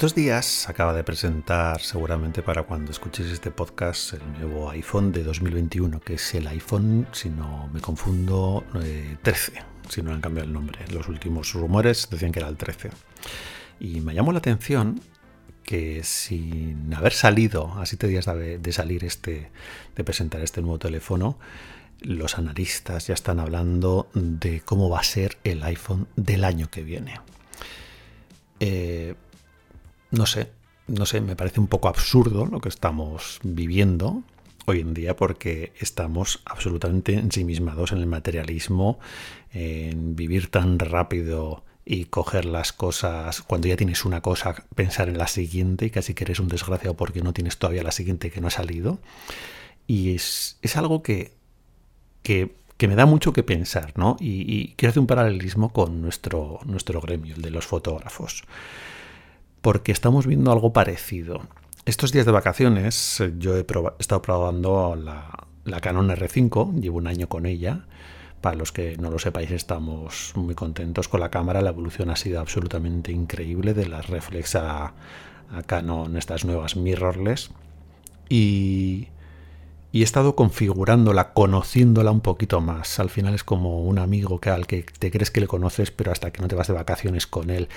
Estos días acaba de presentar, seguramente para cuando escuchéis este podcast, el nuevo iPhone de 2021, que es el iPhone, si no me confundo, 13, eh, si no han cambiado el nombre. Los últimos rumores decían que era el 13. Y me llamó la atención que sin haber salido a siete días de salir este, de presentar este nuevo teléfono, los analistas ya están hablando de cómo va a ser el iPhone del año que viene. Eh, no sé, no sé, me parece un poco absurdo lo que estamos viviendo hoy en día porque estamos absolutamente ensimismados en el materialismo, en vivir tan rápido y coger las cosas, cuando ya tienes una cosa, pensar en la siguiente y casi que eres un desgraciado porque no tienes todavía la siguiente que no ha salido. Y es, algo que, que, me da mucho que pensar, ¿no? Y, y quiero hacer un paralelismo con nuestro, nuestro gremio, el de los fotógrafos porque estamos viendo algo parecido. Estos días de vacaciones eh, yo he, estado probando la, Canon R5, llevo un año con ella. Para los que no lo sepáis, estamos muy contentos con la cámara. La evolución ha sido absolutamente increíble de las reflex a, Canon, estas nuevas mirrorless. Y, y he estado configurándola, conociéndola un poquito más. Al final es como un amigo que al que te crees que le conoces, pero hasta que no te vas de vacaciones con él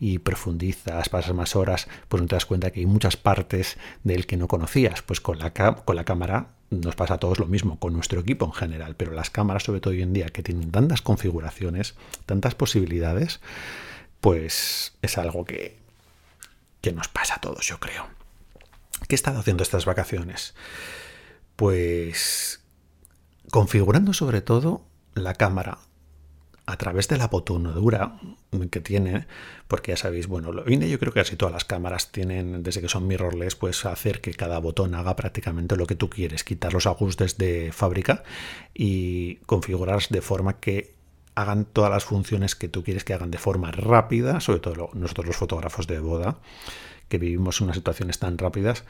y profundizas, pasas más horas, pues no te das cuenta que hay muchas partes de él que no conocías. Pues con la, con la cámara nos pasa a todos lo mismo, con nuestro equipo en general, pero las cámaras, sobre todo hoy en día, que tienen tantas configuraciones, tantas posibilidades, pues es algo que, que nos pasa a todos, yo creo. ¿Qué he estado haciendo estas vacaciones? Pues configurando sobre todo la cámara a través de la botonadura que tiene, porque ya sabéis, bueno, lo yo creo que casi todas las cámaras tienen, desde que son mirrorless, pues hacer que cada botón haga prácticamente lo que tú quieres, quitar los ajustes de fábrica y configurar de forma que hagan todas las funciones que tú quieres que hagan de forma rápida, sobre todo nosotros los fotógrafos de boda, que vivimos unas situaciones tan rápidas,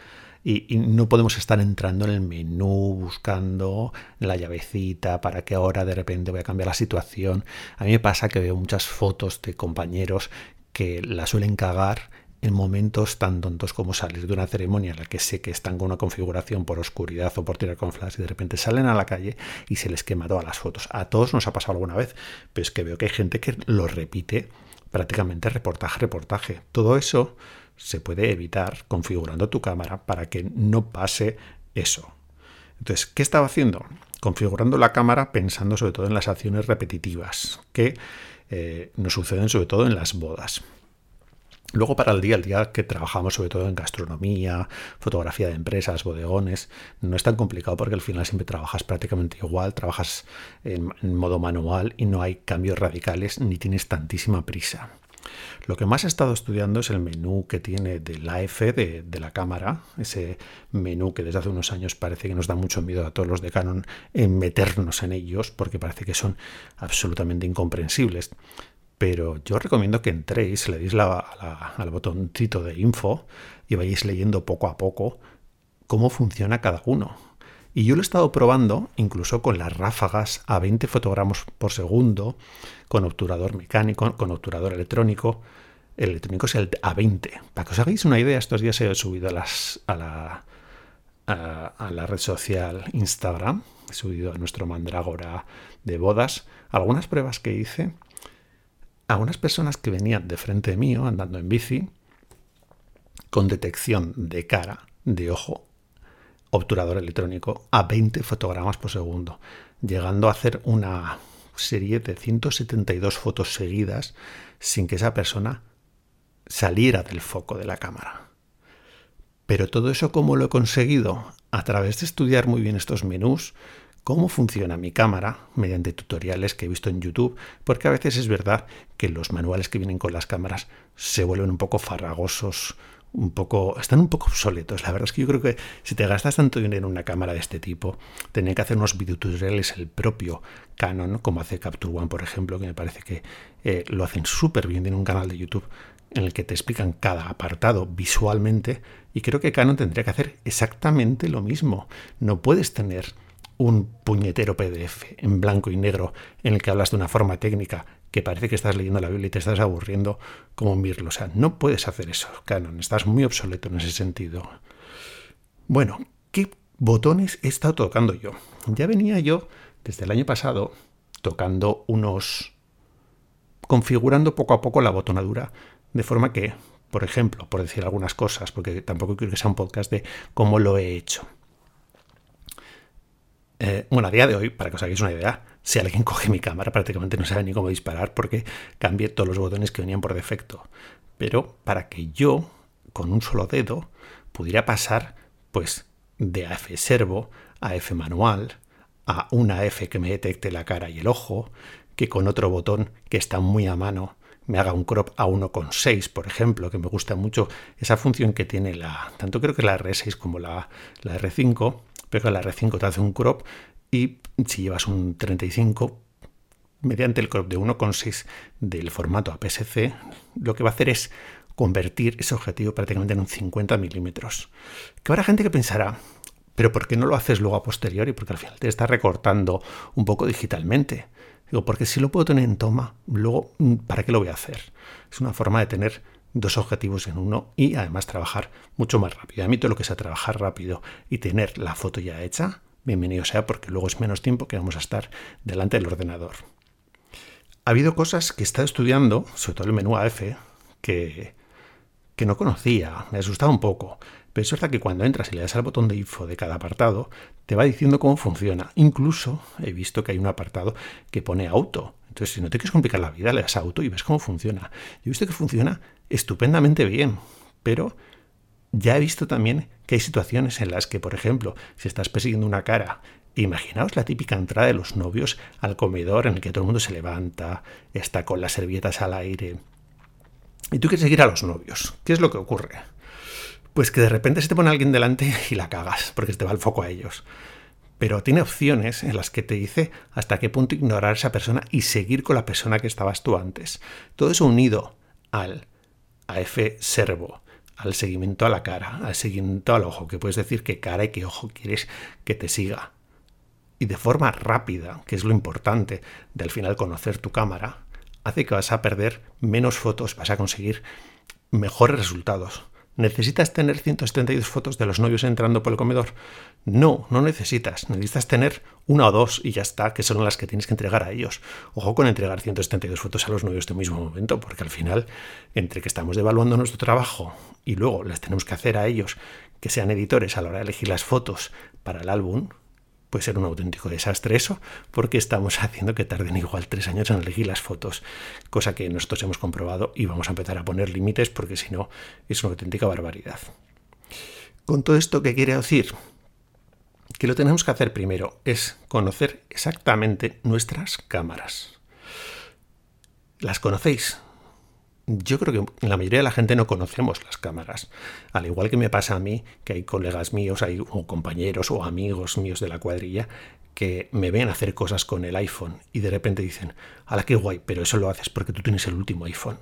y, no podemos estar entrando en el menú buscando la llavecita para que ahora de repente voy a cambiar la situación. A mí me pasa que veo muchas fotos de compañeros que la suelen cagar en momentos tan tontos como salir de una ceremonia en la que sé que están con una configuración por oscuridad o por tirar con flash y de repente salen a la calle y se les quema todas las fotos. A todos nos ha pasado alguna vez, pero es que veo que hay gente que lo repite prácticamente reportaje, reportaje. Todo eso se puede evitar configurando tu cámara para que no pase eso. Entonces, ¿qué estaba haciendo? Configurando la cámara pensando sobre todo en las acciones repetitivas que eh, nos suceden sobre todo en las bodas. Luego para el día al día que trabajamos sobre todo en gastronomía, fotografía de empresas, bodegones, no es tan complicado porque al final siempre trabajas prácticamente igual, trabajas en modo manual y no hay cambios radicales ni tienes tantísima prisa. Lo que más he estado estudiando es el menú que tiene de la F de, la cámara, ese menú que desde hace unos años parece que nos da mucho miedo a todos los de Canon en meternos en ellos porque parece que son absolutamente incomprensibles. Pero yo recomiendo que entréis, le deis al botoncito de info y vayáis leyendo poco a poco cómo funciona cada uno. Y yo lo he estado probando incluso con las ráfagas a 20 fotogramas por segundo, con obturador mecánico, con obturador electrónico. El electrónico es el A20. Para que os hagáis una idea, estos días he subido a, las, a, la, a, la red social Instagram, he subido a nuestro mandrágora de bodas, algunas pruebas que hice. Algunas personas que venían de frente mío andando en bici, con detección de cara, de ojo obturador electrónico a 20 fotogramas por segundo, llegando a hacer una serie de 172 fotos seguidas sin que esa persona saliera del foco de la cámara. Pero todo eso, ¿cómo lo he conseguido? A través de estudiar muy bien estos menús, cómo funciona mi cámara mediante tutoriales que he visto en YouTube, porque a veces es verdad que los manuales que vienen con las cámaras se vuelven un poco farragosos, un poco, están un poco obsoletos. La verdad es que yo creo que si te gastas tanto dinero en una cámara de este tipo, tener que hacer unos videotutoriales el propio Canon, como hace Capture One, por ejemplo, que me parece que eh, lo hacen súper bien. en un canal de YouTube en el que te explican cada apartado visualmente. Y creo que Canon tendría que hacer exactamente lo mismo. No puedes tener un puñetero PDF en blanco y negro en el que hablas de una forma técnica que parece que estás leyendo la Biblia y te estás aburriendo como mirlo. O sea, no puedes hacer eso, Canon. Estás muy obsoleto en ese sentido. Bueno, ¿qué botones he estado tocando yo? Ya venía yo desde el año pasado tocando unos... configurando poco a poco la botonadura, de forma que, por ejemplo, por decir algunas cosas, porque tampoco quiero que sea un podcast de cómo lo he hecho. Eh, bueno, a día de hoy, para que os hagáis una idea, si alguien coge mi cámara, prácticamente no sabe ni cómo disparar porque cambié todos los botones que venían por defecto. Pero para que yo, con un solo dedo, pudiera pasar, pues, de AF servo a F manual, a una F que me detecte la cara y el ojo, que con otro botón que está muy a mano me haga un crop a 1,6, por ejemplo, que me gusta mucho esa función que tiene la, tanto creo que la R6 como la, la R5, pero la R5 te hace un crop y si llevas un 35, mediante el crop de 1,6 del formato APS-C, lo que va a hacer es convertir ese objetivo prácticamente en un 50 milímetros. Que habrá gente que pensará, pero ¿por qué no lo haces luego a posteriori? Porque al final te está recortando un poco digitalmente. Digo, porque si lo puedo tener en toma, luego, ¿para qué lo voy a hacer? Es una forma de tener dos objetivos en uno y además trabajar mucho más rápido. A mí todo lo que sea trabajar rápido y tener la foto ya hecha, bienvenido sea porque luego es menos tiempo que vamos a estar delante del ordenador. Ha habido cosas que he estado estudiando, sobre todo el menú AF, que, que no conocía, me asustaba un poco. Pero es verdad que cuando entras y le das al botón de info de cada apartado, te va diciendo cómo funciona. Incluso he visto que hay un apartado que pone auto. Entonces, si no te quieres complicar la vida, le das auto y ves cómo funciona. Yo he visto que funciona estupendamente bien, pero ya he visto también que hay situaciones en las que, por ejemplo, si estás persiguiendo una cara, imaginaos la típica entrada de los novios al comedor en el que todo el mundo se levanta, está con las servietas al aire, y tú quieres seguir a los novios. ¿Qué es lo que ocurre? Pues que de repente se te pone alguien delante y la cagas, porque se te va el foco a ellos. Pero tiene opciones en las que te dice hasta qué punto ignorar a esa persona y seguir con la persona que estabas tú antes. Todo eso unido al AF servo, al seguimiento a la cara, al seguimiento al ojo, que puedes decir qué cara y qué ojo quieres que te siga. Y de forma rápida, que es lo importante de al final conocer tu cámara, hace que vas a perder menos fotos, vas a conseguir mejores resultados. ¿Necesitas tener 172 fotos de los novios entrando por el comedor? No, no necesitas. Necesitas tener una o dos y ya está, que son las que tienes que entregar a ellos. Ojo con entregar 172 fotos a los novios de mismo momento, porque al final, entre que estamos devaluando nuestro trabajo y luego las tenemos que hacer a ellos, que sean editores a la hora de elegir las fotos para el álbum, puede ser un auténtico desastre eso, porque estamos haciendo que tarden igual tres años en elegir las fotos, cosa que nosotros hemos comprobado y vamos a empezar a poner límites porque si no es una auténtica barbaridad. Con todo esto, ¿qué quiere decir? Que lo tenemos que hacer primero es conocer exactamente nuestras cámaras. ¿Las conocéis? Yo creo que la mayoría de la gente no conocemos las cámaras. Al igual que me pasa a mí, que hay colegas míos, hay o compañeros o amigos míos de la cuadrilla que me ven hacer cosas con el iPhone y de repente dicen, ¡hala qué guay! Pero eso lo haces porque tú tienes el último iPhone.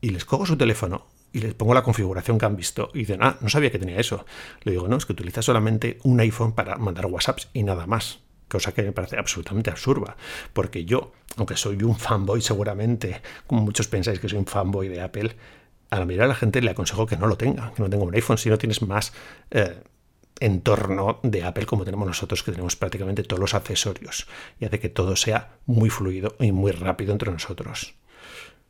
Y les cojo su teléfono y les pongo la configuración que han visto y dicen, ah, no sabía que tenía eso. Le digo, no, es que utilizas solamente un iPhone para mandar WhatsApps y nada más cosa que me parece absolutamente absurda, porque yo, aunque soy un fanboy seguramente, como muchos pensáis que soy un fanboy de Apple, a la mayoría de la gente le aconsejo que no lo tenga, que no tenga un iPhone si no tienes más eh, entorno de Apple como tenemos nosotros, que tenemos prácticamente todos los accesorios y hace que todo sea muy fluido y muy rápido entre nosotros.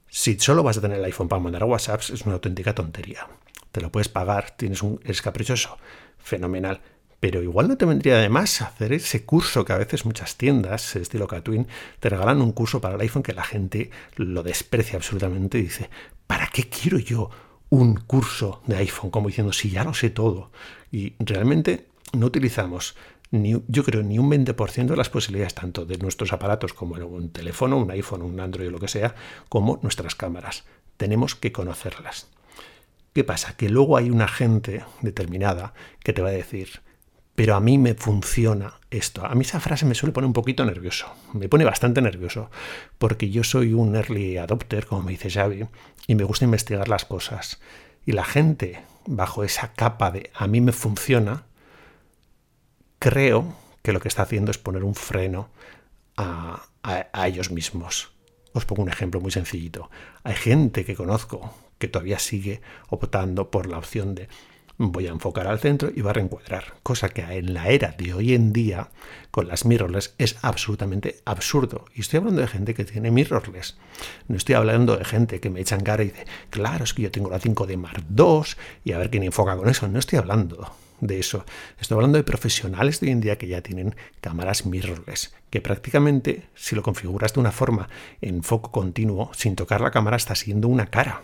Si solo vas a tener el iPhone para mandar WhatsApps, es una auténtica tontería. Te lo puedes pagar, tienes un, eres caprichoso, fenomenal pero igual no te vendría de más hacer ese curso que a veces muchas tiendas, estilo Catwin, te regalan un curso para el iPhone que la gente lo desprecia absolutamente y dice, ¿para qué quiero yo un curso de iPhone? Como diciendo, si ya lo sé todo. Y realmente no utilizamos ni, yo creo, ni un 20% de las posibilidades tanto de nuestros aparatos como un teléfono, un iPhone, un Android o lo que sea, como nuestras cámaras. Tenemos que conocerlas. ¿Qué pasa? Que luego hay una gente determinada que te va a decir, pero a mí me funciona esto. A mí esa frase me suele poner un poquito nervioso, me pone bastante nervioso, porque yo soy un early adopter, como me dice Xavi, y me gusta investigar las cosas. Y la gente, bajo esa capa de a mí me funciona, creo que lo que está haciendo es poner un freno a, ellos mismos. os pongo un ejemplo muy sencillito. Hay gente que conozco que todavía sigue optando por la opción de voy a enfocar al centro y va a reencuadrar, cosa que en la era de hoy en día con las mirrorless es absolutamente absurdo. Y estoy hablando de gente que tiene mirrorless. No estoy hablando de gente que me echan cara y dice, claro, es que yo tengo la 5D Mark II y a ver quién enfoca con eso. No estoy hablando de eso. Estoy hablando de profesionales de hoy en día que ya tienen cámaras mirrorless, que prácticamente si lo configuras de una forma en foco continuo, sin tocar la cámara, está siendo una cara.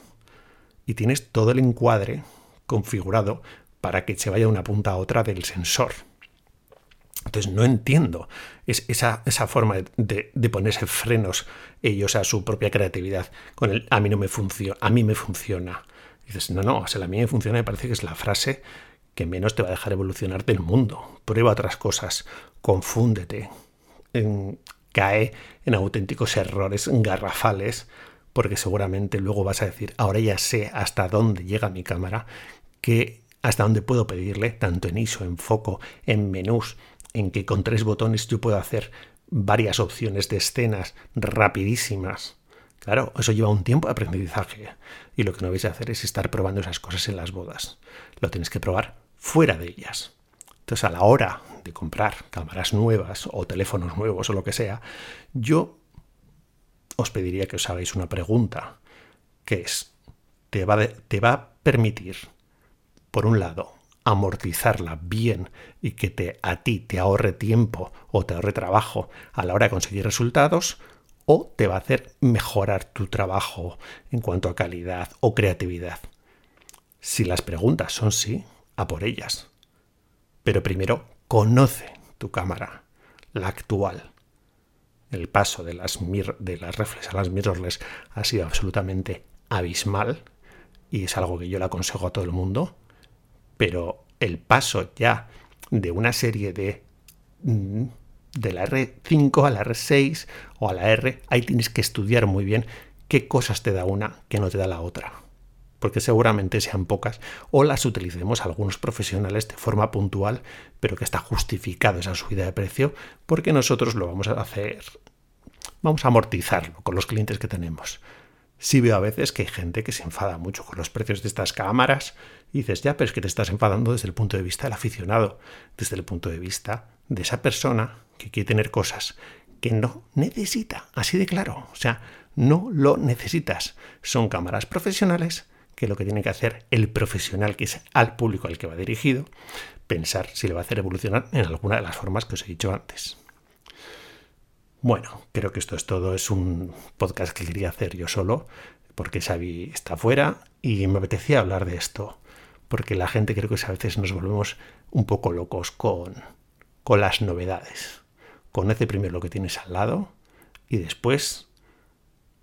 Y tienes todo el encuadre configurado para que se vaya de una punta a otra del sensor. Entonces no entiendo esa, esa forma de, ponerse frenos ellos a su propia creatividad. Con el a mí no me funciona, a mí me funciona. dices, no, no, a mí me funciona, me parece que es la frase que menos te va a dejar evolucionar del mundo. Prueba otras cosas, confúndete, cae en auténticos errores garrafales, porque seguramente luego vas a decir, ahora ya sé hasta dónde llega mi cámara que hasta dónde puedo pedirle, tanto en ISO, en foco, en menús, en que con tres botones yo puedo hacer varias opciones de escenas rapidísimas. Claro, eso lleva un tiempo de aprendizaje y lo que no vais a hacer es estar probando esas cosas en las bodas. Lo tienes que probar fuera de ellas. Entonces, a la hora de comprar cámaras nuevas o teléfonos nuevos o lo que sea, yo os pediría que os hagáis una pregunta, que es, ¿te va, te va a permitir por un lado, amortizarla bien y que te, a ti te ahorre tiempo o te ahorre trabajo a la hora de conseguir resultados, o te va a hacer mejorar tu trabajo en cuanto a calidad o creatividad. Si las preguntas son sí, a por ellas. Pero primero, conoce tu cámara, la actual. El paso de las, de las reflex a las mirrorless ha sido absolutamente abismal y es algo que yo le aconsejo a todo el mundo pero el paso ya de una serie de mm, de la R5 a la R6 o a la R, ahí tienes que estudiar muy bien qué cosas te da una que no te da la otra. Porque seguramente sean pocas o las utilicemos algunos profesionales de forma puntual, pero que está justificado esa subida de precio porque nosotros lo vamos a hacer, vamos a amortizarlo con los clientes que tenemos. Sí veo a veces que hay gente que se enfada mucho con los precios de estas cámaras y dices, ya, pero es que te estás enfadando desde el punto de vista del aficionado, desde el punto de vista de esa persona que quiere tener cosas que no necesita, así de claro. O sea, no lo necesitas. Son cámaras profesionales que lo que tiene que hacer el profesional, que es al público al que va dirigido, pensar si le va a hacer evolucionar en alguna de las formas que os he dicho antes. Bueno, creo que esto es todo. Es un podcast que quería hacer yo solo, porque Xavi está fuera y me apetecía hablar de esto, porque la gente creo que a veces nos volvemos un poco locos con, con las novedades. Conoce primero lo que tienes al lado y después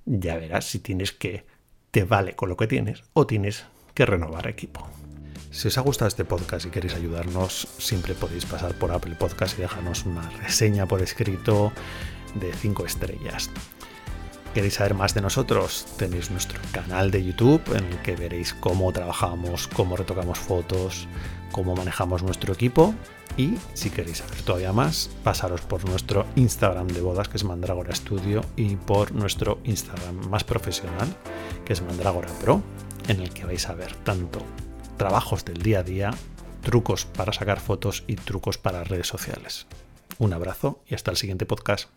ya verás si tienes que te vale con lo que tienes o tienes que renovar equipo. Si os ha gustado este podcast y queréis ayudarnos, siempre podéis pasar por Apple Podcast y dejarnos una reseña por escrito de 5 estrellas. ¿Queréis saber más de nosotros? Tenéis nuestro canal de YouTube en el que veréis cómo trabajamos, cómo retocamos fotos, cómo manejamos nuestro equipo. Y si queréis saber todavía más, pasaros por nuestro Instagram de bodas, que es Mandragora Studio, y por nuestro Instagram más profesional, que es Mandragora Pro, en el que vais a ver tanto trabajos del día a día, trucos para sacar fotos y trucos para redes sociales. Un abrazo y hasta el siguiente podcast.